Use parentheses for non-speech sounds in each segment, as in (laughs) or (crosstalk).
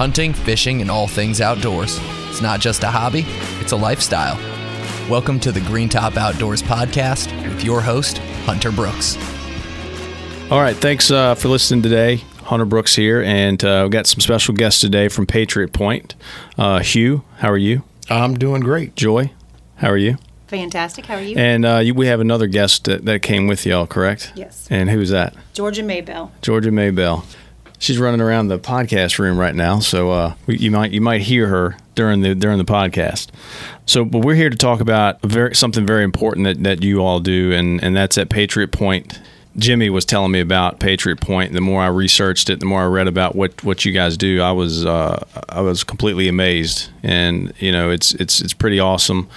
hunting, fishing, and all things outdoors. It's not just a hobby, it's a lifestyle. Welcome to the Green Top Outdoors podcast with your host, Hunter Brooks. All right, thanks uh, for listening today. Hunter Brooks here, and uh, we've got some special guests today from Patriot Point. Uh, Hugh, how are you? I'm doing great. Joy, how are you? Fantastic. How are you? And uh, you, we have another guest that, that came with y'all, correct? Yes. And who's that? Georgia Maybell. Georgia Maybell. She's running around the podcast room right now, so uh, you might you might hear her during the during the podcast. So, but we're here to talk about very, something very important that, that you all do, and, and that's at Patriot Point. Jimmy was telling me about Patriot Point. The more I researched it, the more I read about what, what you guys do. I was uh, I was completely amazed, and you know it's it's it's pretty awesome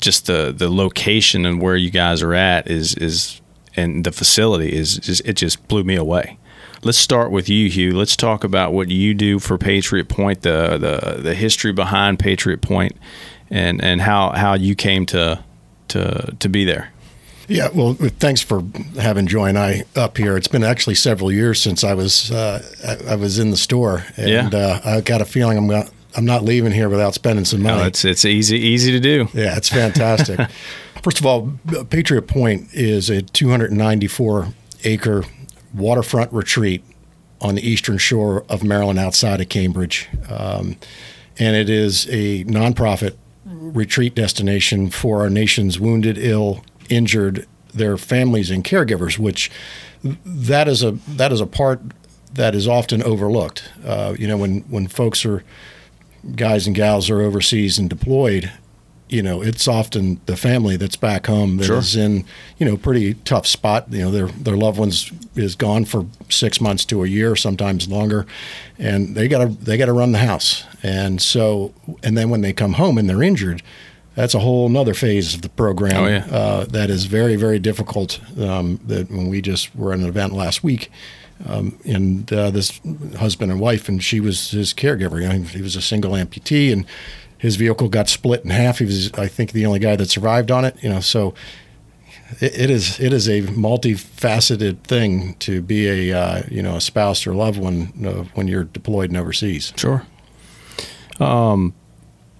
just the the location and where you guys are at is is and the facility is just it just blew me away. Let's start with you, Hugh. Let's talk about what you do for Patriot Point, the the the history behind Patriot Point, and and how how you came to to to be there. Yeah, well, thanks for having Joy and I up here. It's been actually several years since I was uh, I, I, was in the store, and yeah. uh, I got a feeling I'm going I'm not leaving here without spending some money. No, it's it's easy easy to do. Yeah, it's fantastic. (laughs) First of all, Patriot Point is a 294 acre waterfront retreat on the eastern shore of Maryland, outside of Cambridge, um, and it is a nonprofit retreat destination for our nation's wounded, ill, injured, their families and caregivers. Which that is a that is a part that is often overlooked. Uh, you know, when when folks are guys and gals are overseas and deployed, you know, it's often the family that's back home that sure. is in, you know, pretty tough spot. You know, their their loved ones is gone for six months to a year, sometimes longer, and they gotta they gotta run the house. And so, and then when they come home and they're injured, that's a whole nother phase of the program oh, yeah. uh, that is very very difficult. Um, that when we just were at an event last week um, and uh, this husband and wife, and she was his caregiver. You know, he was a single amputee, and his vehicle got split in half. He was, I think, the only guy that survived on it. You know, so it, it is it is a multifaceted thing to be a uh, you know a spouse or loved one uh, when you're deployed and overseas. Sure. Um,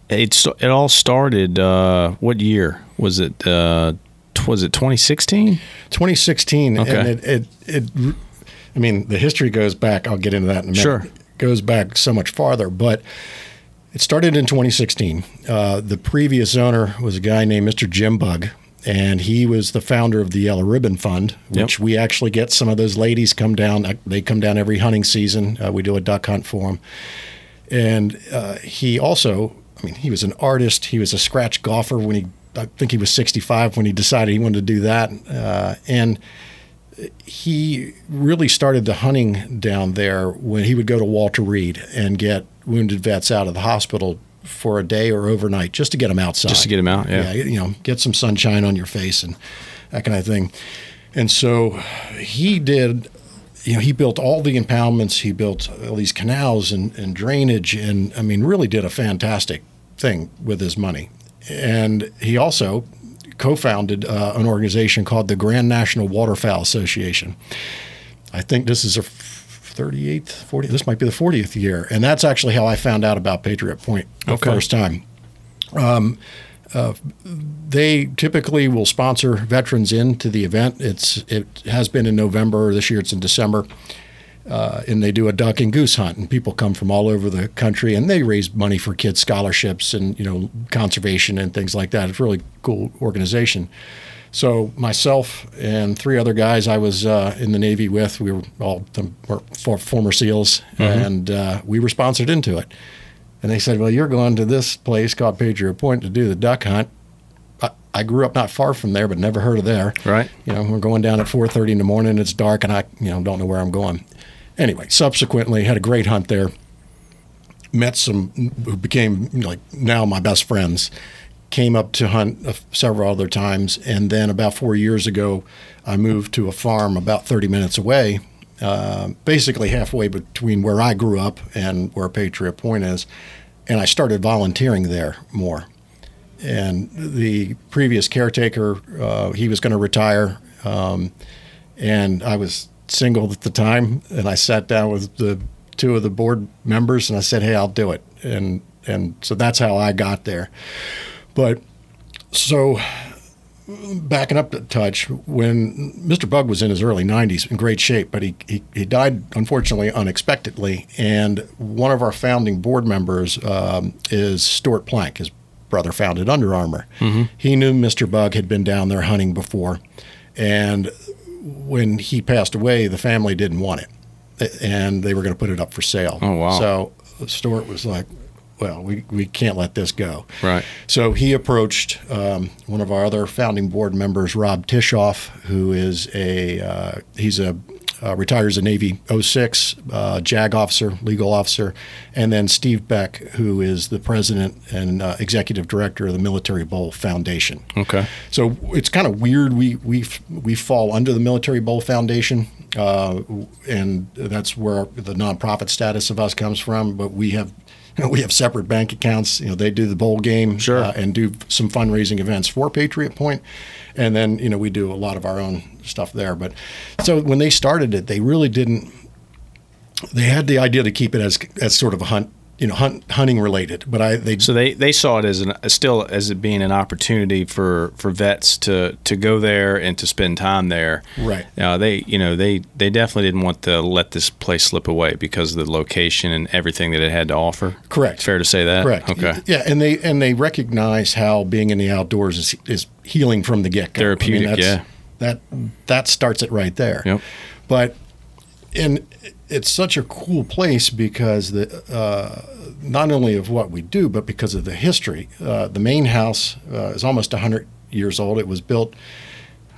it it all started. Uh, what year was it? Uh, was it 2016? 2016, okay. and it, it, it I mean, the history goes back. I'll get into that in a minute. Sure. It goes back so much farther, but it started in 2016. Uh, the previous owner was a guy named Mr. Jim Bug, and he was the founder of the Yellow Ribbon Fund, which yep. we actually get some of those ladies come down. Uh, they come down every hunting season. Uh, we do a duck hunt for them, and uh, he also, I mean, he was an artist. He was a scratch golfer when he, I think he was 65 when he decided he wanted to do that, uh, and he really started the hunting down there when he would go to Walter Reed and get wounded vets out of the hospital for a day or overnight just to get them outside. Just to get them out, yeah. yeah. You know, get some sunshine on your face and that kind of thing. And so he did, you know, he built all the impoundments, he built all these canals and, and drainage, and I mean, really did a fantastic thing with his money. And he also co-founded uh, an organization called the Grand National Waterfowl Association. I think this is a 38th, 40th. This might be the 40th year, and that's actually how I found out about Patriot Point the okay. first time. Um, uh, they typically will sponsor veterans into the event. It's it has been in November this year. It's in December. Uh, and they do a duck and goose hunt, and people come from all over the country, and they raise money for kids' scholarships and you know conservation and things like that. It's a really cool organization. So myself and three other guys I was uh, in the Navy with, we were all were former SEALs, mm-hmm. and uh, we were sponsored into it. And they said, "Well, you're going to this place called Patriot Point to do the duck hunt." I, I grew up not far from there, but never heard of there. Right. You know, we're going down at 4:30 in the morning. It's dark, and I, you know, don't know where I'm going anyway, subsequently had a great hunt there. Met some who became like now my best friends. Came up to hunt several other times, and then about four years ago, I moved to a farm about 30 minutes away, uh, basically halfway between where I grew up and where Patriot Point is, and I started volunteering there more. And the previous caretaker, uh, he was going to retire, um, and I was single at the time, and I sat down with the two of the board members, and I said, "Hey, I'll do it." And and so that's how I got there. But so backing up a touch, when Mr. Bug was in his early 90s, in great shape, but he, he, he died unfortunately unexpectedly. And one of our founding board members um, is Stuart Plank. His brother founded Under Armour. Mm-hmm. He knew Mr. Bug had been down there hunting before. And when he passed away, the family didn't want it. And they were going to put it up for sale. Oh, wow. So Stuart was like, well, we, we can't let this go. Right. So he approached um, one of our other founding board members, Rob Tishoff, who is a uh, he's a uh, retires a Navy 06 uh, JAG officer, legal officer, and then Steve Beck, who is the president and uh, executive director of the Military Bowl Foundation. Okay. So it's kind of weird. We we we fall under the Military Bowl Foundation, uh, and that's where the nonprofit status of us comes from. But we have we have separate bank accounts. You know, they do the bowl game sure. uh, and do some fundraising events for Patriot Point, and then you know we do a lot of our own stuff there. But so when they started it, they really didn't. They had the idea to keep it as as sort of a hunt you know hunt, hunting related but i they so they they saw it as an still as it being an opportunity for for vets to to go there and to spend time there. Right. Uh, they you know they they definitely didn't want to let this place slip away because of the location and everything that it had to offer. Correct. Fair to say that? Correct. Okay. Yeah and they and they recognize how being in the outdoors is, is healing from the get-go. Therapeutic I mean, yeah. that that starts it right there. Yep. But and it's such a cool place because the uh, not only of what we do, but because of the history. Uh, the main house uh, is almost 100 years old. It was built,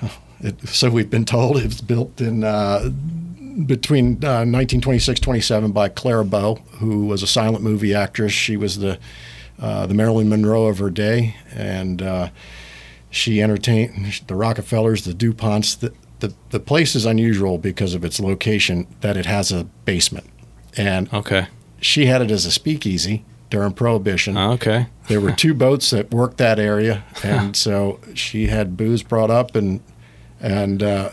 (laughs) it, so we've been told, it was built in uh, between 1926 27 by Clara Bow, who was a silent movie actress. She was the uh, the Marilyn Monroe of her day, and uh, she entertained the Rockefellers, the DuPonts, the, the, the place is unusual because of its location that it has a basement. And okay. she had it as a speakeasy during prohibition. Okay. There were two (laughs) boats that worked that area and (laughs) so she had booze brought up and and uh,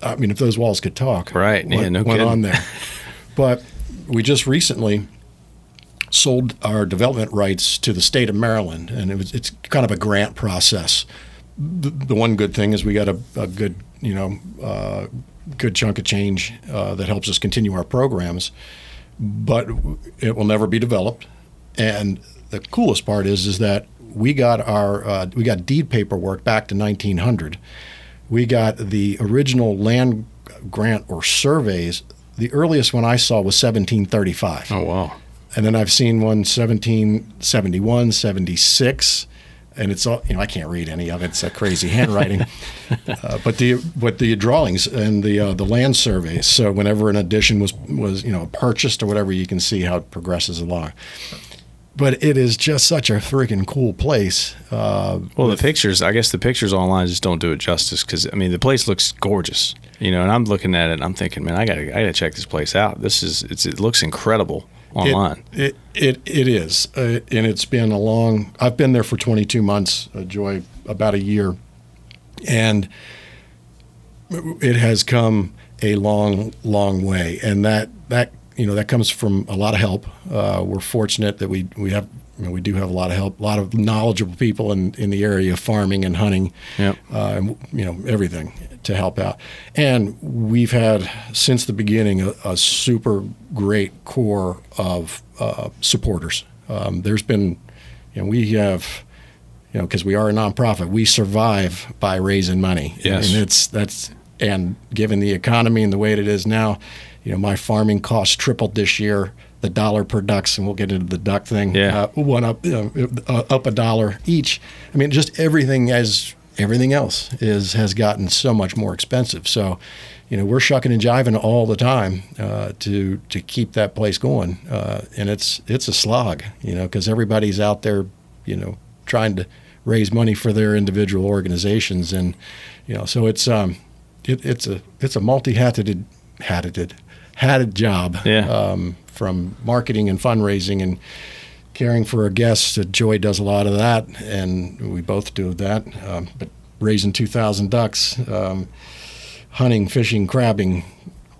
i mean if those walls could talk right. What yeah no went kidding. on there. (laughs) But we just recently sold our development rights to the state of maryland and it was it's kind of a grant process the, the one good thing is we got a, a good you know, uh, good chunk of change uh, that helps us continue our programs, but it will never be developed. And the coolest part is is that we got our uh, we got deed paperwork back to 1900. We got the original land grant or surveys. The earliest one I saw was 1735. Oh wow! And then I've seen one 1771, 76 and it's all you know I can't read any of it. It's a crazy handwriting. (laughs) uh, but the but the drawings and the uh, the land surveys. So whenever an addition was was you know purchased or whatever, you can see how it progresses along. But it is just such a freaking cool place. Uh, well, the pictures, I guess the pictures online just don't do it justice because I mean the place looks gorgeous, you know. And I'm looking at it, I'm thinking, man, I got to I got to check this place out. This is it looks incredible online. It it, it, it is, uh, and it's been a long. I've been there for 22 months, uh, Joy, about a year, and it has come a long, long way. And that that you know that comes from a lot of help. Uh, we're fortunate that we we have. You know, we do have a lot of help, a lot of knowledgeable people in, in the area of farming and hunting, yep. uh, and you know everything to help out. And we've had since the beginning a, a super great core of uh, supporters. Um, there's been, you know, we have, you know, because we are a nonprofit, we survive by raising money. Yes. And it's that's and given the economy and the way it is now, you know, my farming costs tripled this year. The dollar per ducks, and we'll get into the duck thing. Yeah. Uh, one up, you know, uh, up a dollar each. I mean, just everything as everything else is has gotten so much more expensive. So, you know, we're shucking and jiving all the time uh, to to keep that place going, uh, and it's it's a slog, you know, because everybody's out there, you know, trying to raise money for their individual organizations, and you know, so it's um, it, it's a it's a multi-hatted hatted hatted job. Yeah. Um, from marketing and fundraising and caring for our guests. Joy does a lot of that, and we both do that. Um, but raising 2,000 ducks, um, hunting, fishing, crabbing,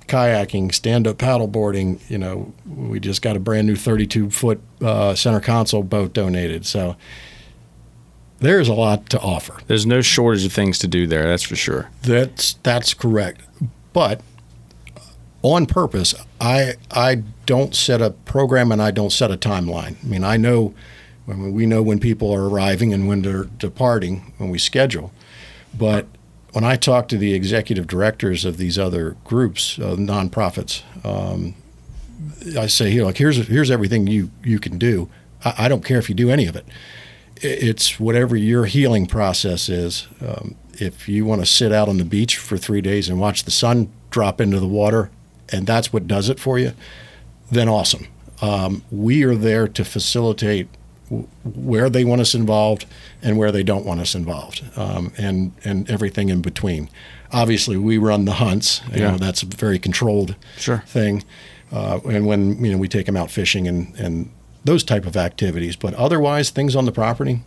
kayaking, stand up paddleboarding. You know, we just got a brand new 32 foot uh, center console boat donated. So there's a lot to offer. There's no shortage of things to do there. That's for sure. That's that's correct. But on purpose, I I don't set a program and I don't set a timeline. I mean, I know when we know when people are arriving and when they're departing when we schedule. But when I talk to the executive directors of these other groups, uh, nonprofits, um, I say, here, like, here's here's everything you you can do. I, I, don't care if you do any of it. It's whatever your healing process is. Um, if you want to sit out on the beach for three days and watch the sun drop into the water, and that's what does it for you, then awesome. Um, we are there to facilitate where they want us involved and where they don't want us involved, um, and and everything in between. Obviously, we run the hunts. You yeah. know, that's a very controlled sure. thing. Uh, and when you know we take them out fishing and and those type of activities, but otherwise things on the property,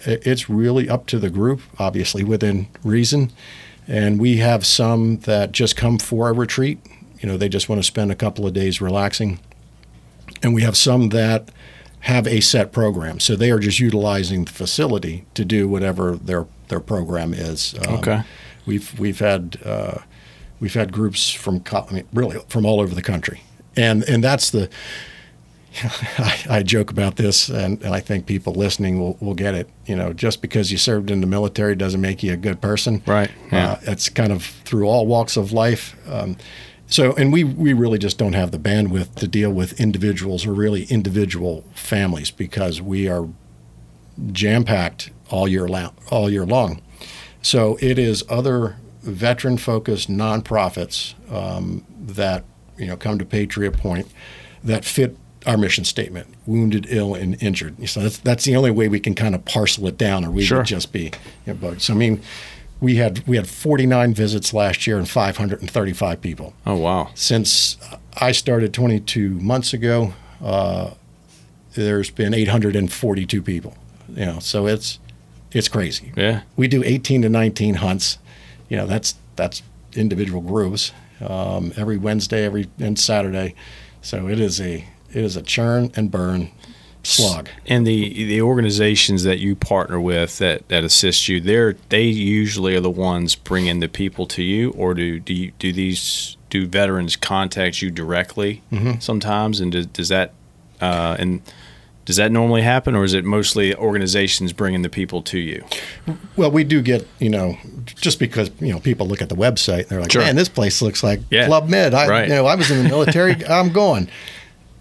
it's really up to the group. Obviously, within reason. And we have some that just come for a retreat. You know, they just want to spend a couple of days relaxing. And we have some that have a set program. So they are just utilizing the facility to do whatever their their program is. Um, okay. We've we've had uh, we've had groups from I mean, really from all over the country, and and that's the. (laughs) I, I, joke about this, and, and I think people listening will, will get it. You know, just because you served in the military doesn't make you a good person. Right. Yeah. Uh, it's kind of through all walks of life. Um, so, and we, we really just don't have the bandwidth to deal with individuals or really individual families because we are jam packed all year long, all year long. So it is other veteran focused nonprofits um, that you know come to Patriot Point that fit our mission statement: wounded, ill, and injured. So that's that's the only way we can kind of parcel it down, or we sure. would just be you know, So I mean, we had we had 49 visits last year and 535 people. Oh wow! Since I started 22 months ago, uh, there's been 842 people. You know, so it's it's crazy. Yeah. We do 18 to 19 hunts. You know, that's that's individual groups um, every Wednesday, every and Saturday. So it is a it is a churn and burn slog. And the the organizations that you partner with that, that assist you, they're they usually are the ones bringing the people to you, or do do you, do these do veterans contact you directly mm-hmm. sometimes? And does, does that uh, and does that normally happen, or is it mostly organizations bringing the people to you? Well, we do get, you know, just because you know people look at the website and they're like, sure. "Man, this place looks like yeah. Club Med." I, right. you know, I was in the military. (laughs) I'm going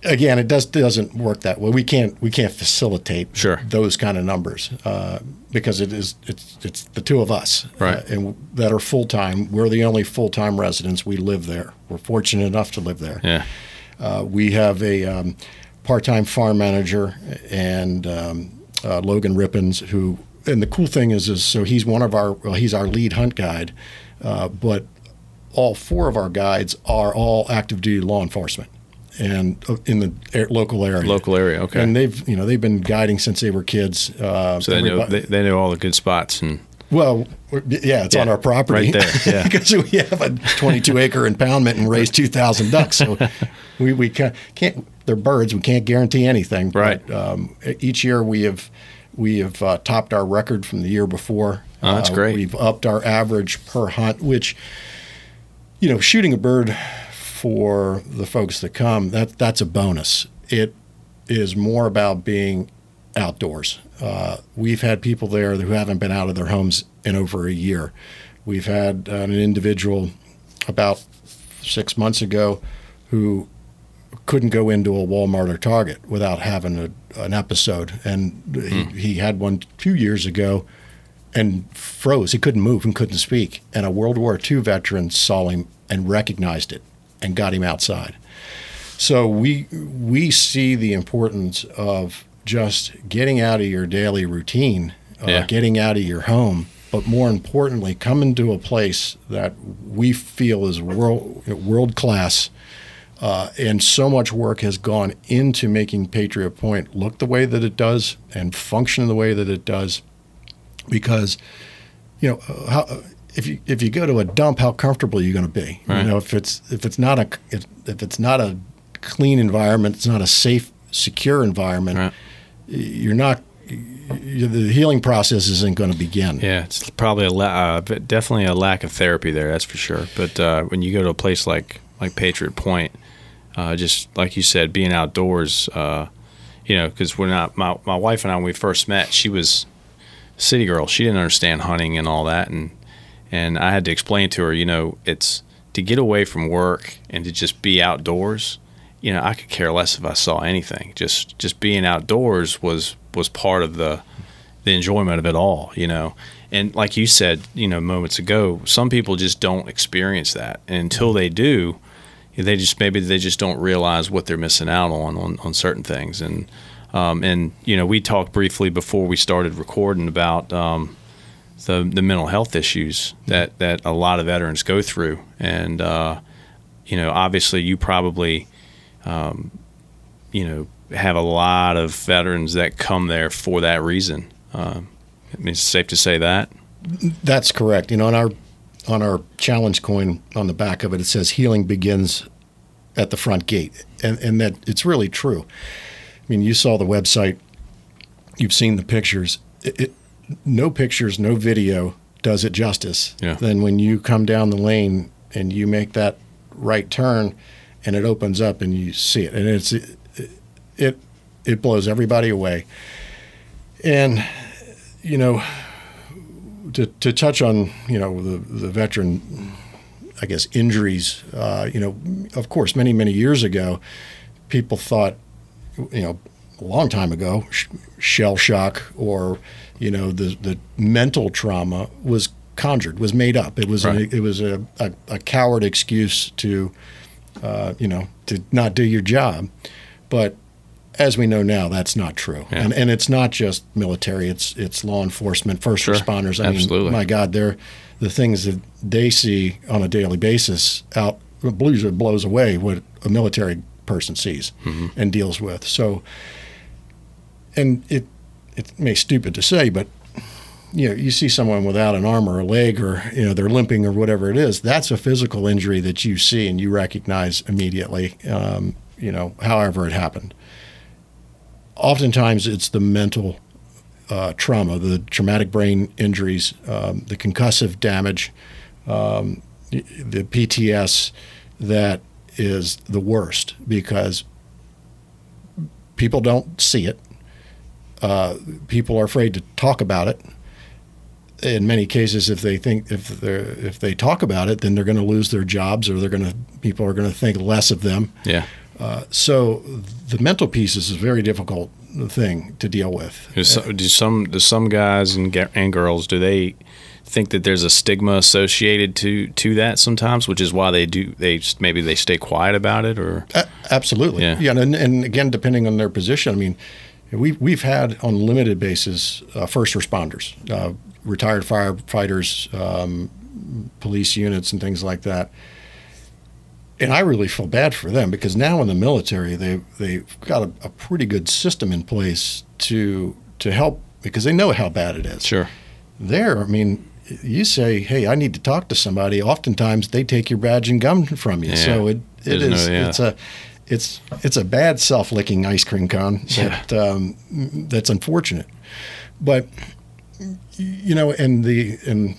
again, it does doesn't work that way. We can't we can't facilitate sure. those kind of numbers uh, because it is it's it's the two of us right. uh, and that are full time. We're the only full time residents. We live there. We're fortunate enough to live there. Yeah. Uh, we have a um, part time farm manager and um, uh, Logan Rippins who and the cool thing is is so he's one of our well he's our lead hunt guide, uh, but all four of our guides are all active duty law enforcement and uh, in the local area. Local area, okay. And they've you know they've been guiding since they were kids. Uh, so they know they, they, know all the good spots and. Well, yeah, it's yeah, on our property right there. (laughs) Yeah, because we have a 22 acre impoundment and raise 2,000 ducks. So we we can't, can't they're birds. We can't guarantee anything. Right. But, um, each year we have we have uh, topped our record from the year before. Oh, that's uh, great. We've upped our average per hunt, which you know, shooting a bird for the folks that come, that that's a bonus. It is more about being outdoors. Uh, we've had people there who haven't been out of their homes in over a year. We've had uh, an individual about six months ago who couldn't go into a Walmart or Target without having a, an episode, and he, hmm. he had one two years ago and froze. He couldn't move and couldn't speak. And a World War II veteran saw him and recognized it and got him outside. So we we see the importance of just getting out of your daily routine, uh, yeah. getting out of your home, but more importantly, coming to a place that we feel is world world class. Uh, and so much work has gone into making Patriot Point look the way that it does and function the way that it does, because you know how, if you if you go to a dump, how comfortable are you going to be? Right. You know, if it's if it's not a if, if it's not a clean environment, it's not a safe, secure environment. Right. You're not. The healing process isn't going to begin. Yeah, it's probably a la- uh, definitely a lack of therapy there. That's for sure. But uh, when you go to a place like like Patriot Point, uh, just like you said, being outdoors, uh, you know, because we're not my my wife and I when we first met, she was a city girl. She didn't understand hunting and all that, and and I had to explain to her, you know, it's to get away from work and to just be outdoors. You know, I could care less if I saw anything. Just just being outdoors was was part of the the enjoyment of it all. You know, and like you said, you know, moments ago, some people just don't experience that, and until they do, they just maybe they just don't realize what they're missing out on on, on certain things. And um, and you know, we talked briefly before we started recording about um, the the mental health issues that that a lot of veterans go through, and uh, you know, obviously, you probably um, you know have a lot of veterans that come there for that reason. Um, I mean, it's safe to say that. That's correct. You know, on our on our challenge coin on the back of it, it says healing begins at the front gate, and and that it's really true. I mean, you saw the website, you've seen the pictures. It, it, no pictures, no video does it justice. Yeah. Then when you come down the lane and you make that right turn, and it opens up and you see it, and it's it it, it blows everybody away. And you know, to, to touch on you know the the veteran, I guess injuries. Uh, you know, of course, many many years ago, people thought, you know, a long time ago, sh- shell shock or you know the the mental trauma was conjured, was made up. It was Right. a, it was a, a, a coward excuse to, uh, you know, to not do your job. But as we know now, that's not true, Yeah. and and it's not just military. It's it's law enforcement, first Sure. responders. I Absolutely. mean, my God, they're the things that they see on a daily basis out blows blows away what a military person sees Mm-hmm. and deals with. So, and it it may be stupid to say, but you know, you see someone without an arm or a leg, or you know, they're limping or whatever it is. That's a physical injury that you see and you recognize immediately. Um, you know, however it happened. Oftentimes, it's the mental uh, trauma, the traumatic brain injuries, um, the concussive damage, um, the PTS that is the worst because people don't see it. Uh, people are afraid to talk about it. In many cases, if they think if they if they talk about it, then they're going to lose their jobs, or they're going to people are going to think less of them. Yeah. Uh, so the mental piece is a very difficult thing to deal with. Do some, do some do some guys and and girls do they think that there's a stigma associated to to that sometimes, which is why they do they maybe they stay quiet about it or A- absolutely. Yeah. and, and again, depending on their position, I mean, we we've had on a limited basis uh, first responders, uh, retired firefighters, um, police units, and things like that. And I really feel bad for them because now in the military they they've got a, a pretty good system in place to to help because they know how bad it is. sure There, I mean, you say, "Hey, I need to talk to somebody." Oftentimes, they take your badge and gum from you. Yeah. So it it There's no- yeah. it's a it's it's a bad self-licking ice cream cone that um, that's unfortunate. But you know, and the and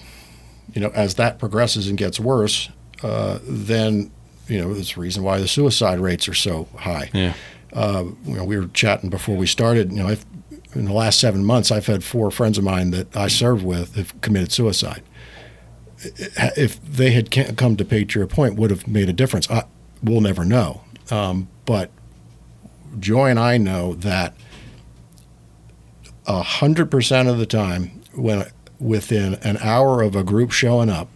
you know, as that progresses and gets worse, uh, then you know, that's the reason why the suicide rates are so high yeah uh, you know, we were chatting before we started. You know, I've, in the last seven months, I've had four friends of mine that I served with have committed suicide. If they had come to Patriot Point, would have made a difference. I, we'll never know. Um, but Joy and I know that a hundred percent of the time, when within an hour of a group showing up,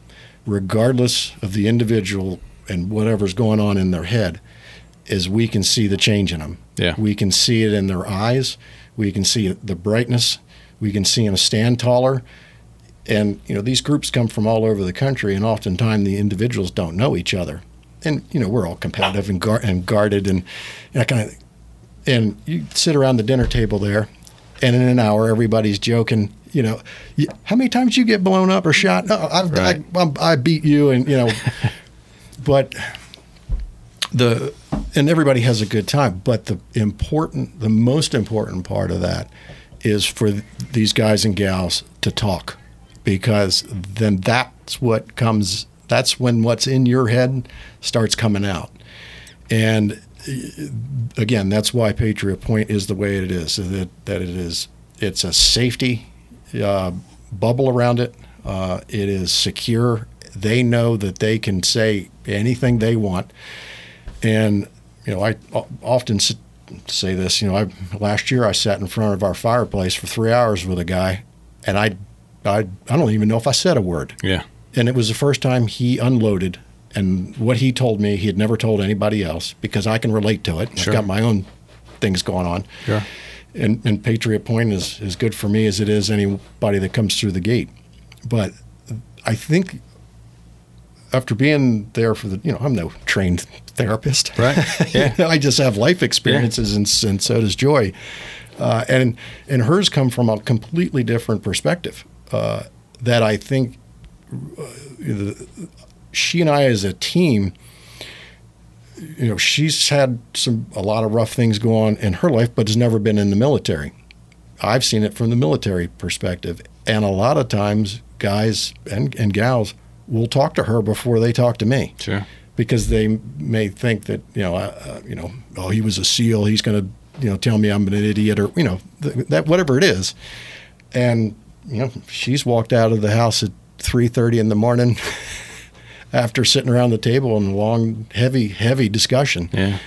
regardless of the individual and whatever's going on in their head, is we can see the change in them. Yeah. We can see it in their eyes. We can see the brightness. We can see them stand taller. And you know these groups come from all over the country, and oftentimes the individuals don't know each other. And you know we're all competitive and, guard- and guarded and that kind of. And you sit around the dinner table there, and in an hour everybody's joking. you know, how many times you get blown up or shot? No, Right. I, I beat you, and you know, (laughs) but the and everybody has a good time. But the important, the most important part of that is for th- these guys and gals to talk, because then that's what comes. That's when what's in your head starts coming out, and again, that's why Patriot Point is the way it is. That that it is. It's a safety uh, bubble around it. Uh, it is secure. They know that they can say anything they want, and you know I often say this. You know, I last year I sat in front of our fireplace for three hours with a guy, and I, I, I don't even know if I said a word Yeah. And it was the first time he unloaded and what he told me he had never told anybody else because I can relate to it. Sure. I've got my own things going on. Sure. And, and Patriot Point is as good for me as it is anybody that comes through the gate. But I think after being there for the, you know, I'm no trained therapist. Right. (laughs) Yeah. I just have life experiences, and, and so does Joy. Uh, and and hers come from a completely different perspective uh, that I think she and I as a team, you know, she's had some a lot of rough things go on in her life, but has never been in the military. I've seen it from the military perspective, and a lot of times, guys and, and gals will talk to her before they talk to me Sure. because they may think that you know, uh, you know, oh, he was a SEAL. He's going to, you know, tell me I'm an idiot, or you know, th- that whatever it is. And you know, she's walked out of the house at three thirty in the morning (laughs) after sitting around the table in a long, heavy, heavy discussion. Yeah.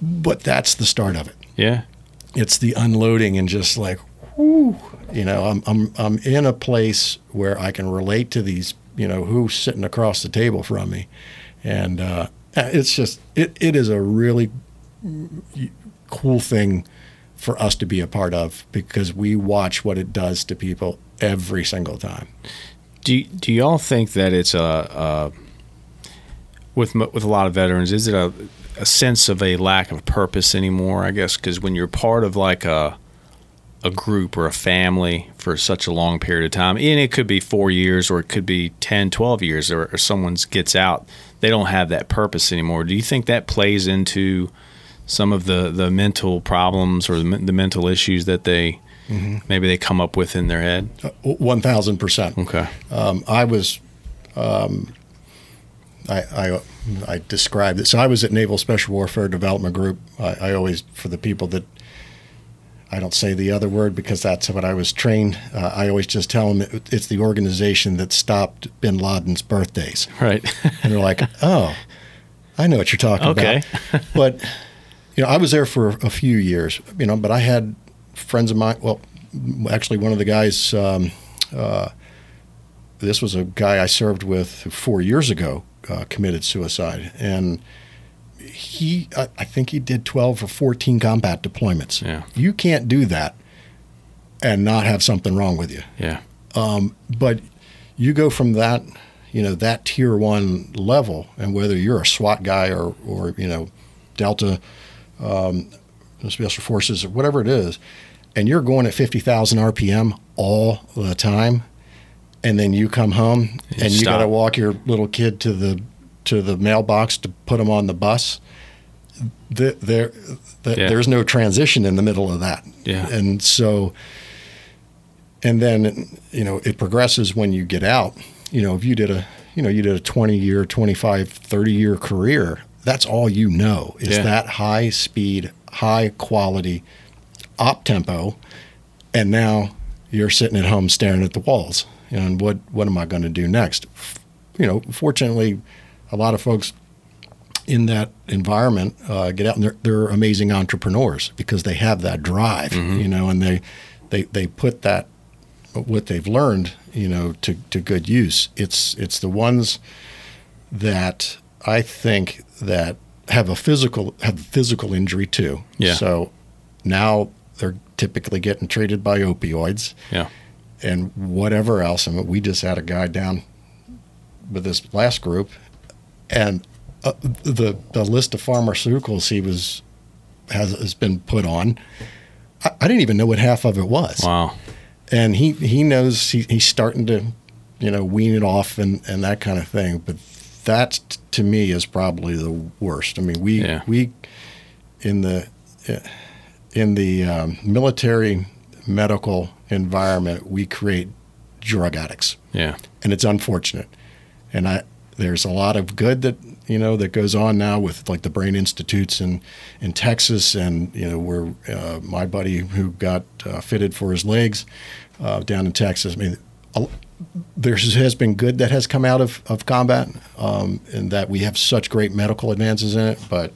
But that's the start of it. Yeah. It's the unloading and just like, whoo, you know, I'm I'm I'm in a place where I can relate to these, you know, who's sitting across the table from me, and uh, it's just it, it is a really cool thing for us to be a part of because we watch what it does to people every single time. Do do y'all think that it's a, a with with a lot of veterans? Is it a a sense of a lack of purpose anymore? I guess because when you're part of like a a group or a family for such a long period of time, and it could be four years or it could be 10, 12 years, or, or someone gets out, they don't have that purpose anymore. Do you think that plays into some of the, the mental problems or the, the mental issues that they maybe they come up with in their head? Thousand percent. Okay. Um, I was, um, I, I, I described it. So I was at Naval Special Warfare Development Group. I, I always, for the people that, I don't say the other word because that's what I was trained. Uh, I always just tell them it, it's the organization that stopped Bin Laden's birthdays. Right. (laughs) And they're like, oh, I know what you're talking about. Okay. about. but, you know, I was there for a few years, you know, but I had friends of mine. Well, actually, one of the guys, um, uh, this was a guy I served with four years ago, uh, committed suicide. And he, I, I think he did 12 or 14 combat deployments. Yeah. You can't do that and not have something wrong with you yeah. but you go from that you know that tier one level and whether you're a SWAT guy or or you know Delta um, special forces or whatever it is and you're going at 50,000 RPM all the time and then you come home You and you got to walk your little kid to the to the mailbox to put him on the bus the, there the, Yeah. there's no transition in the middle of that Yeah. and so and then you know it progresses when you get out you know if you did a you know you did a 20 year 25 30 year career that's all you know is Yeah. that high speed high quality op tempo and now you're sitting at home staring at the walls. And what what am i going to do next? You know fortunately a lot of folks in that environment uh, get out and they're, they're amazing entrepreneurs because they have that drive you know and they they they put that what they've learned you know to, to good use. It's it's the ones that i think that have a physical have a physical injury too. Yeah. so now typically getting treated by opioids Yeah. and whatever else. I mean, we just had a guy down with this last group, and uh, the the list of pharmaceuticals he was has has been put on. I, I didn't even know what half of it was, Wow. and he he knows he, he's starting to, you know, wean it off and and that kind of thing. But that to me is probably the worst. I mean, we Yeah. we in the in the um, military medical environment, we create drug addicts Yeah. and it's unfortunate. And I there's a lot of good that you know that goes on now with like the brain institutes in in Texas, and you know where uh, my buddy who got uh, fitted for his legs uh, down in Texas. I mean, a, there has been good that has come out of of combat, um, and that we have such great medical advances in it, but.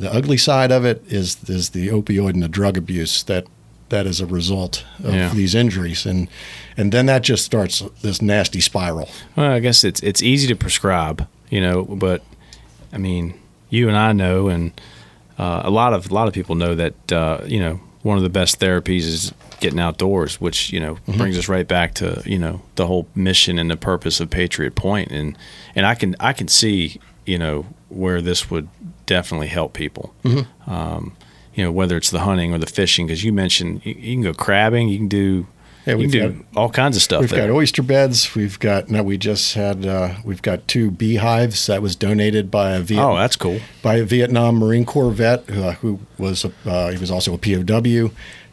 The ugly side of it is is the opioid and the drug abuse that that is a result of Yeah. these injuries, and and then that just starts this nasty spiral. Well, I guess it's it's easy to prescribe, you know, but I mean, you and I know, and uh, a lot of a lot of people know that uh, you know one of the best therapies is getting outdoors, which you know brings us right back to you know the whole mission and the purpose of Patriot Point, and and I can I can see you know where this would definitely help people. Um, you know, whether it's the hunting or the fishing, because you mentioned you, you can go crabbing, you can do. Yeah, can do got- all kinds of stuff We've there. got oyster beds. We've got now. We just had. Uh, we've got two beehives that was donated by a Viet, oh, that's cool. by a Vietnam Marine Corps vet uh, who was a, uh, he was also a POW,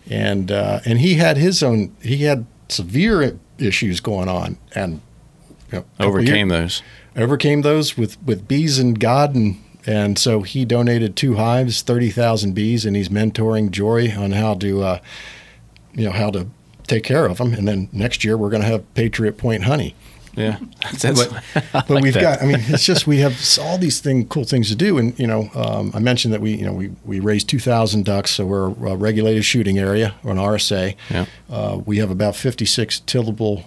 and uh, and he had his own. He had severe issues going on, and you know, Overcame those. overcame those with with bees and God and and so he donated two hives, thirty thousand bees, and he's mentoring Jory on how to, uh, you know, how to take care of them. And then next year we're going to have Patriot Point honey. Yeah, (laughs) that's, But (laughs) we've got, I mean, it's just we have all these thing, cool things to do, and you know, um, I mentioned that we, you know, we we raised two thousand ducks, so we're a regulated shooting area or an RSA. Yeah. Uh, we have about fifty six tillable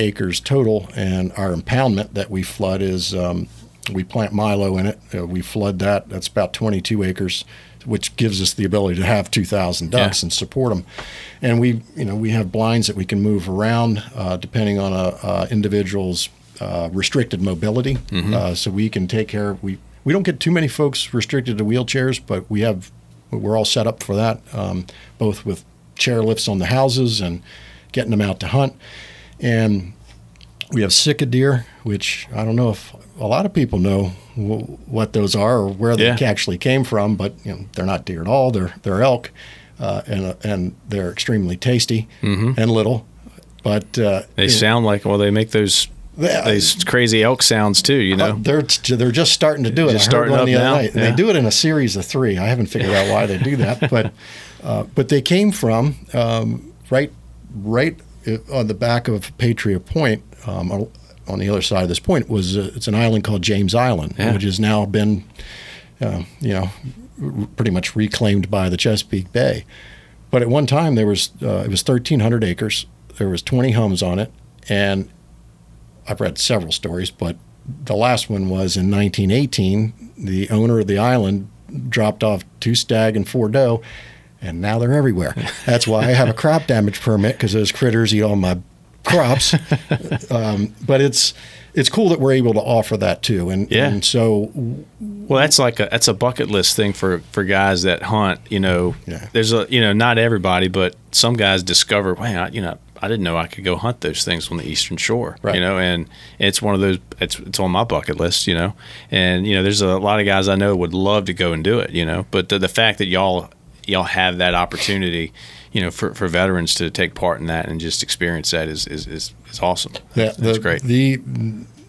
acres total, and our impoundment that we flood is um, we plant milo in it. Uh, we flood that. That's about twenty two acres, which gives us the ability to have two thousand ducks Yeah. and support them. And we, you know, we have blinds that we can move around uh, depending on a, a individual's uh, restricted mobility. Uh, so we can take care. We we don't get too many folks restricted to wheelchairs, but we have we're all set up for that, um, both with chair lifts on the houses and getting them out to hunt. And we have Sika deer, which I don't know if a lot of people know w- what those are or where they Yeah. actually came from, but you know, they're not deer at all. They're they're elk, uh, and and they're extremely tasty and little. But uh, Mm-hmm. They you know, sound like well, they make those They- those crazy elk sounds too. You know, uh, they're they're just starting to do it. Just I starting up the other now? Yeah. They do it in a series of three. I haven't figured out why they do that, (laughs) but uh, but they came from um, right right uh, on the back of Patriot Point. Um, on the other side of this point was uh, it's an island called James Island, Yeah. which has now been uh, you know r- pretty much reclaimed by the Chesapeake Bay. But at one time there was uh, it was 1,300 acres. There was 20 homes on it, and I've read several stories, but the last one was in 1918. The owner of the island dropped off two stag and four doe, and now they're everywhere. (laughs) That's why I have a crop damage permit because those critters eat all my crops. (laughs) um, but it's it's cool that we're able to offer that too, and Yeah. and so well, that's like a that's a bucket list thing for for guys that hunt. You know, Yeah. there's a you know not everybody, but some guys discover, wow, you know, I didn't know I could go hunt those things on the eastern shore. Right. You know, and it's one of those. It's it's on my bucket list. You know, and you know, there's a lot of guys I know would love to go and do it. You know, but the, the fact that y'all y'all have that opportunity. You know, for, for veterans to take part in that and just experience that is is, is, is awesome. Yeah, That's the, great. The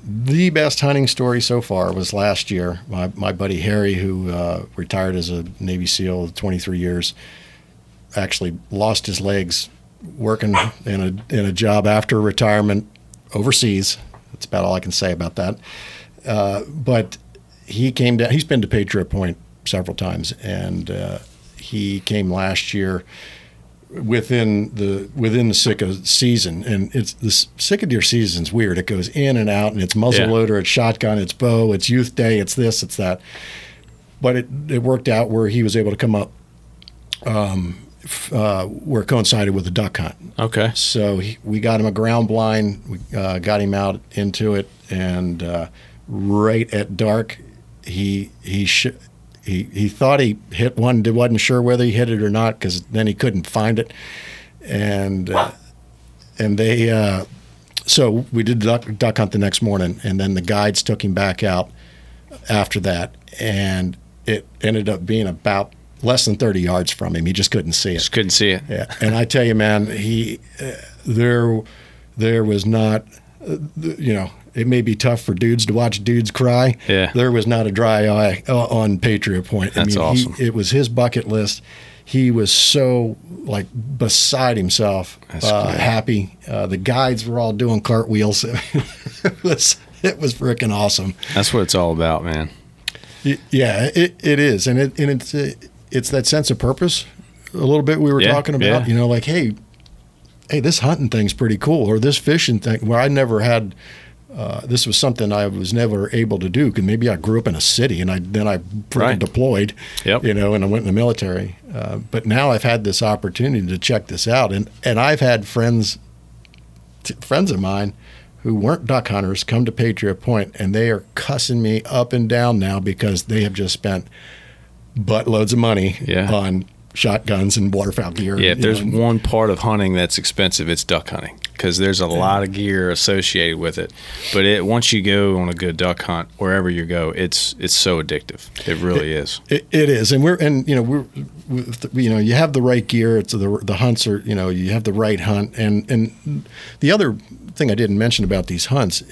the best hunting story so far was last year. My my buddy Harry, who uh, retired as a Navy SEAL, 23 years, actually lost his legs working in a in a job after retirement overseas. That's about all I can say about that. Uh, but he came down. He's been to Patriot Point several times, and uh, he came last year within the within the Sika season, and it's the Sika deer season's weird. It goes in and out, and it's muzzle Yeah. loader, it's shotgun, it's bow, it's youth day, it's this, it's that. But it it worked out where he was able to come up, um, f- uh, where it coincided with the duck hunt. Okay. So he, we got him a ground blind. We uh, got him out into it, and uh, right at dark, he he sh- he he thought he hit one. wasn't sure whether he hit it or not because then he couldn't find it, and uh, and they uh, so we did duck, duck hunt the next morning, and then the guides took him back out after that, and it ended up being about less than 30 yards from him. He just couldn't see it. Just couldn't see it. Yeah, and I tell you, man, he uh, there there was not, uh, you know, it may be tough for dudes to watch dudes cry. Yeah. there was not a dry eye uh, on Patriot Point. That's I mean, awesome. He, it was his bucket list. He was so like beside himself, uh, happy. Uh, the guides were all doing cartwheels. (laughs) it was it was freaking awesome. That's what it's all about, man. Y- Yeah, it, it is, and it and it's uh, it's that sense of purpose. A little bit we were Yeah, talking about, yeah. you know, like hey, hey, this hunting thing's pretty cool, or this fishing thing. Where I never had, uh, this was something I was never able to do because maybe I grew up in a city and I then I Right. deployed, Yep. you know, and I went in the military. Uh, but now I've had this opportunity to check this out, and and I've had friends, t- friends of mine. Who weren't duck hunters come to Patriot Point and they are cussing me up and down now because they have just spent buttloads of money Yeah. on shotguns and waterfowl gear. Yeah, if there's know, one part of hunting that's expensive, it's duck hunting because there's a lot of gear associated with it. But it once you go on a good duck hunt, wherever you go, it's it's so addictive. It really is. It, it is, and we're and you know we're with you know you have the right gear. It's the the hunts are you know you have the right hunt, and and the other thing I didn't mention about these hunts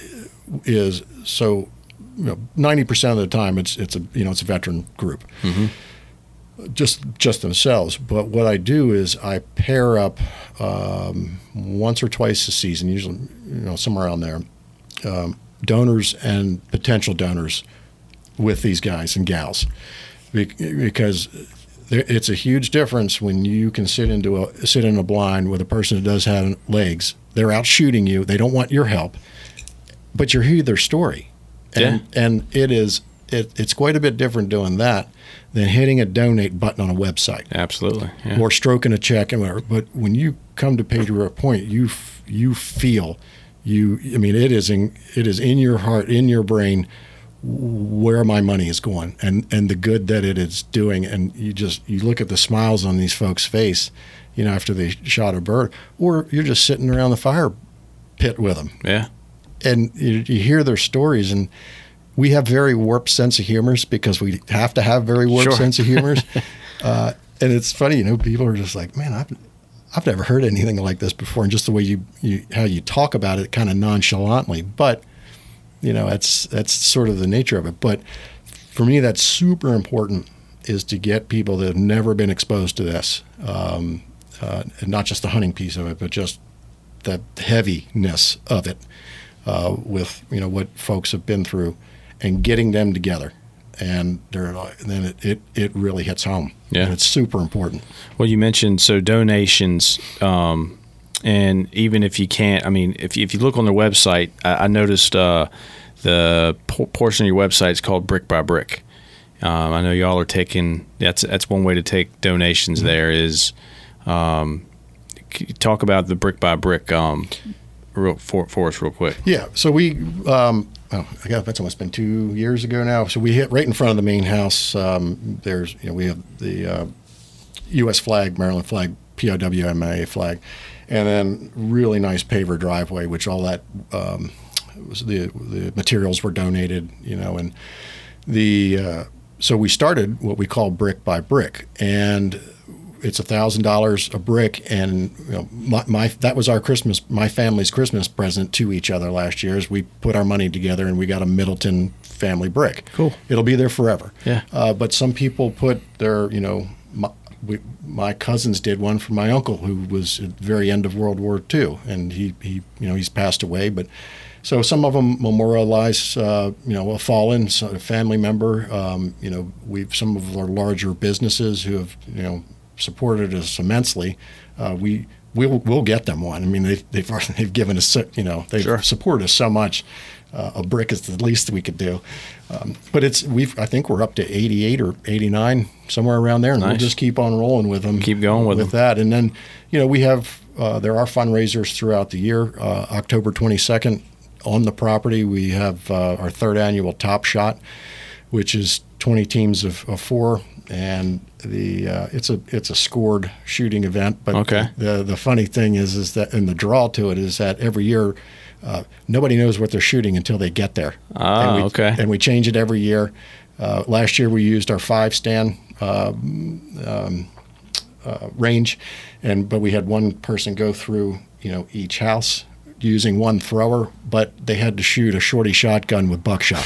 is so you know ninety percent of the time it's it's a you know it's a veteran group. Mm-hmm. Just just themselves, but what I do is I pair up um, once or twice a season, usually you know somewhere around there, um, donors and potential donors with these guys and gals Bec- because there, it's a huge difference when you can sit into a sit in a blind with a person who does have legs. They're out shooting you. They don't want your help, but you hear their story, and and it is it, it's quite a bit different doing that than hitting a donate button on a website Absolutely. Yeah. or stroking a check and whatever. But when you come to Patriot Point, you f- you feel you. I mean, it is in it is in your heart, in your brain, where my money is going, and and the good that it is doing. And you just you look at the smiles on these folks' face, you know, after they shot a bird, or you're just sitting around the fire pit with them, yeah. and you, you hear their stories and. We have very warped sense of humors because we have to have very warped Sure. sense of humors. (laughs) uh, and it's funny, you know, people are just like, man, I've, I've never heard anything like this before. And just the way you, you how you talk about it kind of nonchalantly, but you know, that's, that's sort of the nature of it. But for me, that's super important is to get people that have never been exposed to this. Um, uh, and not just the hunting piece of it, but just the heaviness of it uh, with, you know, what folks have been through and getting them together. And then it, it, it really hits home. Yeah. And it's super important. Well, you mentioned so donations, um, and even if you can't, I mean, if you, if you look on their website, I, I noticed uh, the por- portion of your website is called Brick by Brick. Um, I know y'all are taking that's that's one way to take donations. There is um, talk about the brick by brick um, real, for, for us real quick. Yeah. So we, um, oh, I guess that's almost been two years ago now. So we hit right in front of the main house. Um, there's, you know, we have the uh, U.S. flag, Maryland flag, POW/MIA flag, and then really nice paver driveway, which all that um, was the the materials were donated, you know, and the uh, so we started what we call brick by brick, and it's a thousand dollars a brick, and you know, my, my that was our Christmas, my family's Christmas present to each other last year. Is we put our money together and we got a Middleton family brick. Cool. It'll be there forever. Yeah. Uh, but some people put their, you know, my, we, my cousins did one for my uncle who was at the very end of World War II, and he, he you know, he's passed away. But so some of them memorialize, uh, you know, a fallen a family member. Um, you know, we've some of our larger businesses who have, you know, supported us immensely. Uh, we we'll we'll get them one. I mean, they've they've, (laughs) they've given us, you know, they've Sure. supported us so much. Uh, a brick is the least we could do, um, but it's we've I think we're up to 88 or 89 somewhere around there, and we'll just keep on rolling with them. Keep going with them. that, and then you know we have uh, there are fundraisers throughout the year. Uh, October 22nd on the property we have uh, our third annual Top Shot, which is 20 teams of, of four and the uh, it's a it's a scored shooting event. But Okay. the the funny thing is is that and the draw to it is that every year. Uh, nobody knows what they're shooting until they get there. Ah, and we, okay. And we change it every year. Uh, last year we used our five stand uh, uh, range, and but we had one person go through you know each house using one thrower, but they had to shoot a shorty shotgun with buckshot.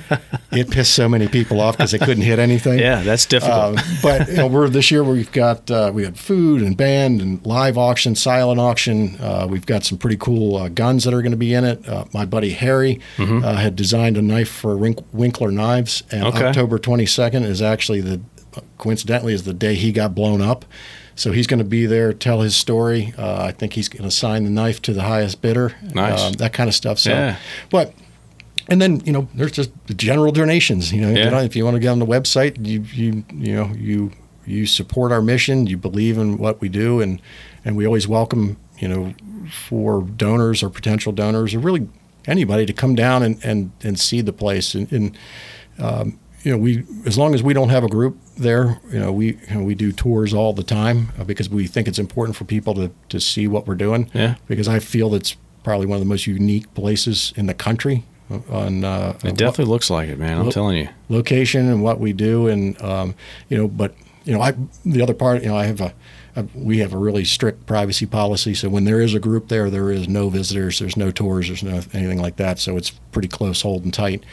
(laughs) it pissed so many people off because they couldn't hit anything. Yeah, that's difficult. Um, but you know, we're this year we've got uh, we had food and band and live auction, silent auction. Uh, we've got some pretty cool uh, guns that are going to be in it. Uh, my buddy Harry uh, had designed a knife for Wink- Winkler Knives, and Okay. October 22nd is actually the coincidentally is the day he got blown up. So he's going to be there, tell his story. Uh, I think he's going to sign the knife to the highest bidder. Nice. um, that kind of stuff. So, Yeah. but and then you know there's just the general donations. You know, Yeah. if you want to get on the website, you you you know you you support our mission. You believe in what we do, and and we always welcome you know for donors or potential donors or really anybody to come down and and, and see the place and. and um, you know, we as long as we don't have a group there, you know, we you know, we do tours all the time uh, because we think it's important for people to to see what we're doing. Yeah. Because I feel it's probably one of the most unique places in the country on uh, it definitely looks like it, man. I'm Look- telling you. location and what we do, and um, you know, but you know, I the other part, you know, I have a, a we have a really strict privacy policy. So when there is a group there, there is no visitors, there's no tours, there's no anything like that. So it's pretty close, hold and tight.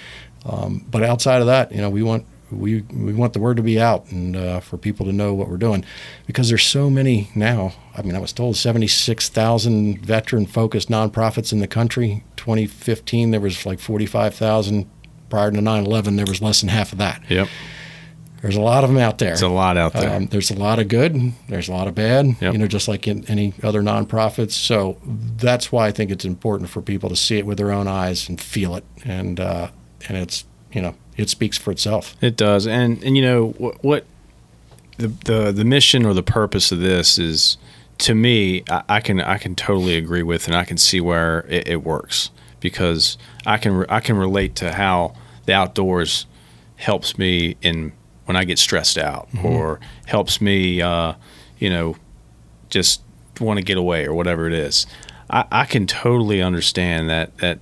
Um, but outside of that, you know, we want we we want the word to be out and uh, for people to know what we're doing, because there's so many now. I mean, I was told 76,000 veteran focused nonprofits in the country. 2015, there was like 45,000. Prior to 9/11, there was less than half of that. Yep. There's a lot of them out there. There's a lot out there. Um, there's a lot of good. There's a lot of bad. Yep. You know, just like in any other nonprofits. So that's why I think it's important for people to see it with their own eyes and feel it, and uh, and it's you know it speaks for itself. It does, and and you know what, what the the the mission or the purpose of this is to me, I, I can I can totally agree with, and I can see where it, it works because I can re- I can relate to how the outdoors helps me in when I get stressed out or helps me, uh, you know, just want to get away or whatever it is. I, I can totally understand that that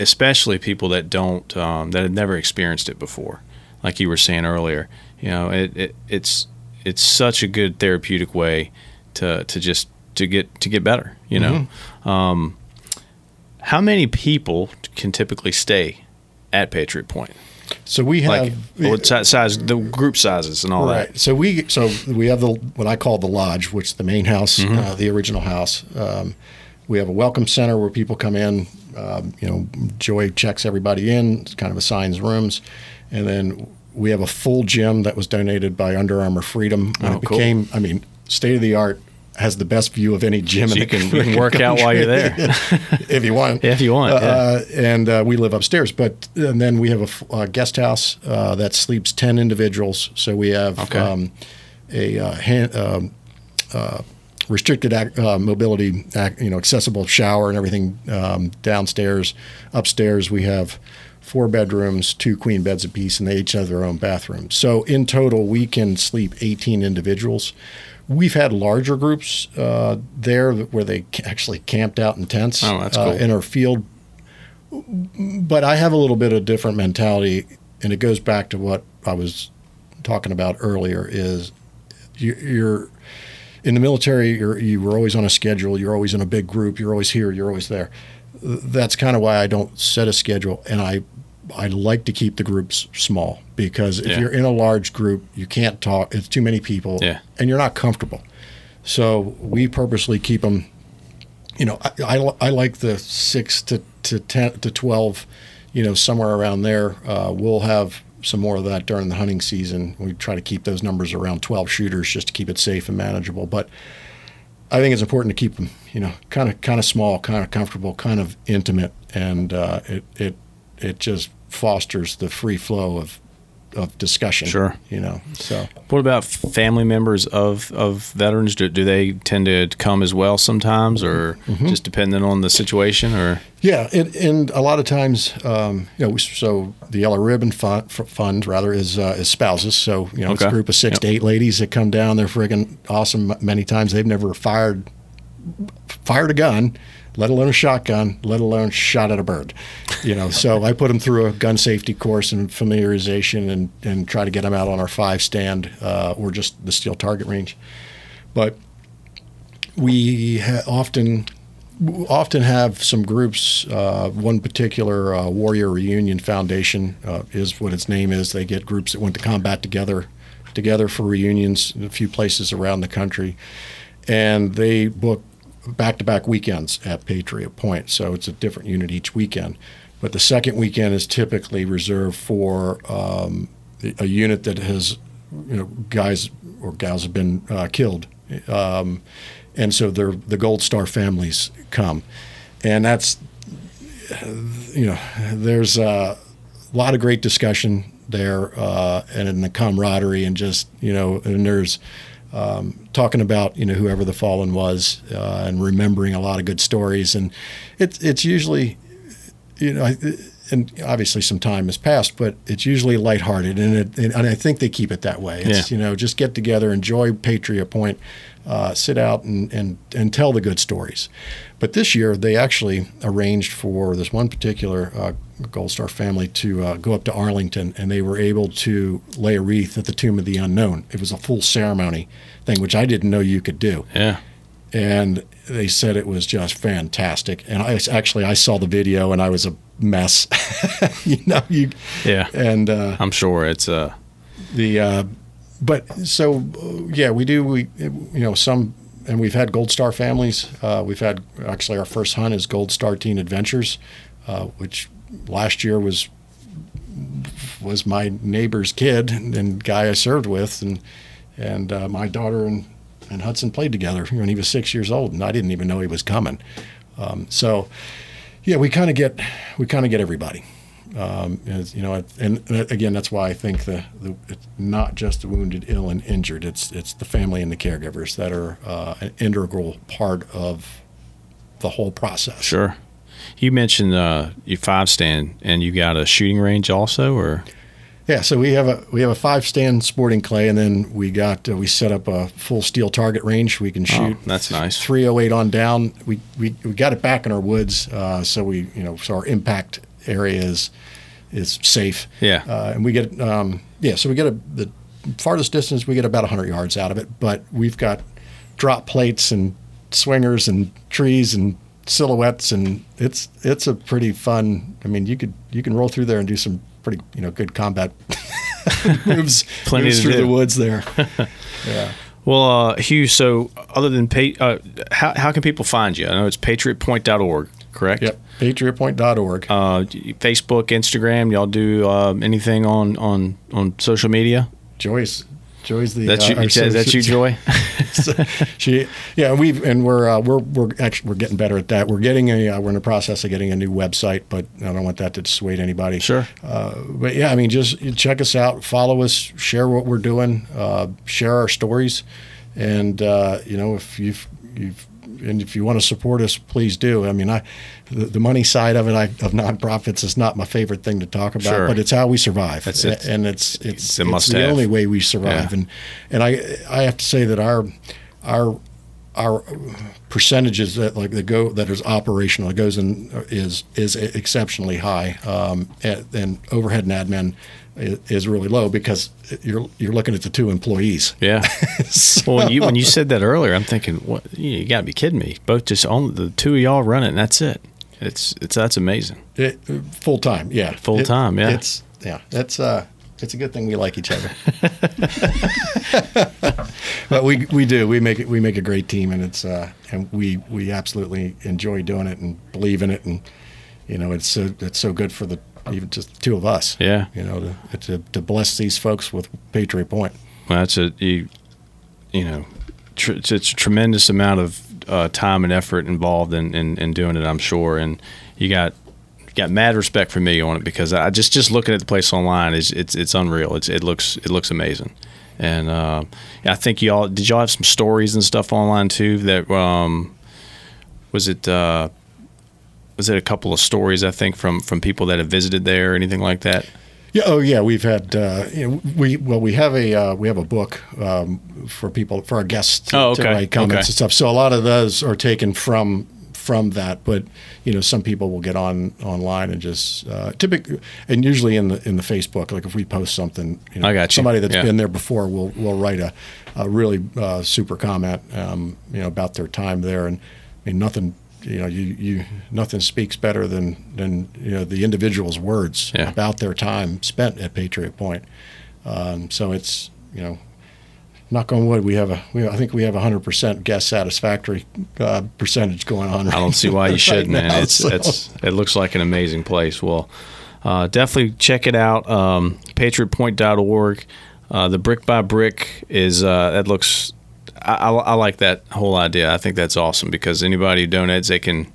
especially people that don't um, that have never experienced it before like you were saying earlier you know it, it it's it's such a good therapeutic way to to just to get to get better you know um, how many people can typically stay at patriot point So we have like what si- size the group sizes and all right. that So we so we have the what I call the lodge, which is the main house, Mm-hmm. uh, the original house. Um, we have a welcome center where people come in. Um, you know, Joy checks everybody in, kind of assigns rooms, and then we have a full gym that was donated by Under Armour Freedom. When Oh, it cool. became, I mean, state of the art. Has the best view of any gym So in you the can- you (laughs) can work out while you're there. (laughs) if you want. if you want yeah. Uh, and uh, we live upstairs. But and then we have a uh, guest house uh, that sleeps ten individuals. So we have Okay. um, a uh, hand, um, uh, restricted ac- uh, mobility, ac- you know, accessible shower and everything um, downstairs. Upstairs we have four bedrooms, two queen beds apiece, and they each have their own bathroom. So in total, we can sleep 18 individuals. We've had larger groups uh, there where they actually camped out in tents Oh, that's uh, in our field. But I have a little bit of different mentality, and it goes back to what I was talking about earlier. Is you, you're in the military, you're, you were always on a schedule. You're always in a big group. You're always here. You're always there. That's kind of why I don't set a schedule, and I I like to keep the groups small because if Yeah. you're in a large group, you can't talk. It's too many people, Yeah. and you're not comfortable. So we purposely keep them. You know, I, I, I like the six to, to ten to twelve. You know, somewhere around there. Uh, we'll have some more of that during the hunting season. We try to keep those numbers around twelve shooters just to keep it safe and manageable. But I think it's important to keep them, you know, kind of kind of small, kind of comfortable, kind of intimate, and uh, it it it just fosters the free flow of of discussion. Sure. you know. So What about family members of, of veterans? Do, do they tend to come as well sometimes, or Mm-hmm. just depending on the situation? Or yeah, it, and a lot of times, um, you know, so the Yellow Ribbon Fund, fund rather is uh, is spouses. So you know, it's a group of six Yep. to eight ladies that come down. They're friggin' awesome. Many times they've never fired fired a gun, let alone a shotgun, let alone shot at a bird. You know, so I put them through a gun safety course and familiarization, and and try to get them out on our five stand uh, or just the steel target range. But we ha- often often have some groups. Uh, one particular uh, Warrior Reunion Foundation uh, is what its name is. They get groups that went to combat together, together for reunions in a few places around the country, and they book back-to-back weekends at Patriot Point. So it's a different unit each weekend. But the second weekend is typically reserved for um, a unit that has, you know, guys or gals have been uh, killed. Um, and so the Gold Star families come, and that's you know there's a lot of great discussion there, uh, and in the camaraderie, and just you know, and there's um, talking about you know whoever the fallen was, uh, and remembering a lot of good stories, and it's it's usually you know. And obviously, some time has passed, but it's usually lighthearted, and, it, and I think they keep it that way. It's Yeah. you know, just get together, enjoy Patriot Point, uh, sit out and, and and tell the good stories. But this year, they actually arranged for this one particular uh, Gold Star family to uh, go up to Arlington, and they were able to lay a wreath at the Tomb of the Unknown. It was a full ceremony thing, which I didn't know you could do yeah, and they said it was just fantastic. And I actually I saw the video and I was a mess, (laughs) you know. You yeah, and uh, I'm sure it's uh, the uh, but so yeah, we do we you know some and we've had Gold Star families. Uh, we've had actually our first hunt is Gold Star Teen Adventures, uh, which last year was was my neighbor's kid and guy I served with, and and uh, my daughter and and Hudson played together when he was six years old, and I didn't even know he was coming. Um, so yeah, we kind of get we kind of get everybody. Um, you know, and again, that's why I think the, the it's not just the wounded, ill, and injured. It's it's the family and the caregivers that are uh, an integral part of the whole process. sure. You mentioned uh, your five stand, and you got a shooting range also, or Yeah, so we have a we have a five stand sporting clay, and then we got uh, we set up a full steel target range. We can shoot. Oh, that's nice. 308 on down. We we, we got it back in our woods, uh, so we you know so our impact area is is safe. Yeah. uh, and we get um, yeah, so we get a the farthest distance we get about 100 yards out of it, but we've got drop plates and swingers and trees and silhouettes and it's it's a pretty fun. I mean, you could you can roll through there and do some pretty you know good combat (laughs) moves, (laughs) Plenty moves through do. the woods there. (laughs) yeah. Well, uh, Hugh. So, other than pay, uh, how how can people find you? I know it's patriotpoint.org, correct? Yep. Patriotpoint.org. Uh, Facebook, Instagram. Y'all do uh, anything on on on social media? Joyce. Joy's the. That's uh, you. that you, Joy? (laughs) (laughs) she, yeah, we've and we're uh, we're we're actually we're getting better at that. We're getting a uh, we're in the process of getting a new website, but I don't want that to dissuade anybody. Sure. Uh, but yeah, I mean, just check us out, follow us, share what we're doing, uh, share our stories, and uh, you know if you've you've and if you want to support us, please do. I mean, I the, the money side of it I, of nonprofits is not my favorite thing to talk about, Sure. but it's how we survive. That's it. and it's it's It's a it's the have. only way we survive. Yeah. And and I I have to say that our our our percentages that like that go that is operational that goes in is is exceptionally high um, and, and overhead and admin is really low because you're you're looking at the two employees Yeah. (laughs) So- Well, when you when you said that earlier, I'm thinking, what? You, got to be kidding me. Both just only the two of y'all run it, and that's it. It's it's that's amazing. It, full time, yeah. Full It- time, yeah. It's yeah. It's uh, it's a good thing we like each other. (laughs) but we we do we make it we make a great team, and it's uh, and we we absolutely enjoy doing it and believe in it, and you know it's so it's so good for the even just two of us. Yeah. You know to to, to bless these folks with Patriot Point. Well, that's a you, you know, tr- it's, it's a tremendous amount of uh, time and effort involved in, in, in doing it. I'm sure, and you got got mad respect for me on it because I just just looking at the place online is it's it's unreal. It's it looks it looks amazing, and uh, I think y'all did y'all have some stories and stuff online too that um, was it. Uh, was it a couple of stories I think from from people that have visited there or anything like that? Yeah. Oh, yeah. We've had uh, we well we have a uh, we have a book um, for people for our guests to, oh, okay. to write comments okay. and stuff. So a lot of those are taken from from that, but you know some people will get on online and just uh, typically and usually in the in the Facebook, like if we post something, you know, I got you. somebody that's yeah. been there before will will write a, a really uh, super comment, um, you know, about their time there, and I mean nothing you know, you, you nothing speaks better than than you know the individual's words yeah. about their time spent at Patriot Point. Um, so it's you know, knock on wood, we have a we, I think we have a hundred percent guest satisfactory uh, percentage going on. Right I don't see why you right shouldn't, man. now, It's so. it's it looks like an amazing place. Well, uh, definitely check it out. Um, PatriotPoint.org. Uh, the brick by brick is uh, that looks I, I, I, like that whole idea. I think that's awesome because anybody who donates, they can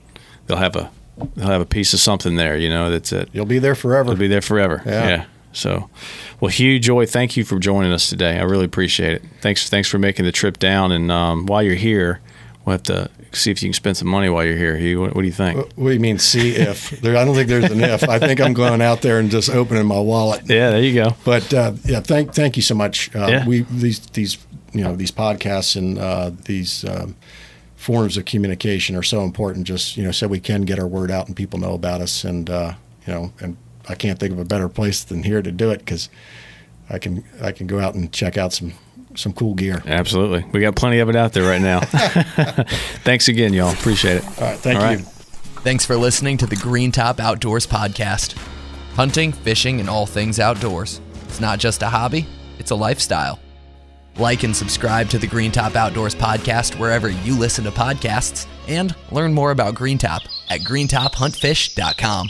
they'll have a they'll have a piece of something there. You know, that's it. You'll be there forever. You'll be there forever. Yeah. yeah. So, well, Hugh Joy, thank you for joining us today. I really appreciate it. Thanks, thanks for making the trip down. And um, while you're here, we'll have to see if you can spend some money while you're here. Hugh, what, what do you think? What do you mean? See if (laughs) there? I don't think there's an if. I think I'm going out there and just opening my wallet. Yeah, there you go. But uh, yeah, thank thank you so much. Uh, Yeah. We these these you know these podcasts and uh, these um, forms of communication are so important. Just you know, so we can get our word out and people know about us. And uh, you know, and I can't think of a better place than here to do it because I can I can go out and check out some some cool gear. Absolutely, we got plenty of it out there right now. (laughs) Thanks again, y'all. Appreciate it. All right, thank All you. right. Thanks for listening to the Green Top Outdoors podcast. Hunting, fishing, and all things outdoors. It's not just a hobby, it's a lifestyle. Like and subscribe to the Green Top Outdoors podcast wherever you listen to podcasts and learn more about Green Top at greentophuntfish.com.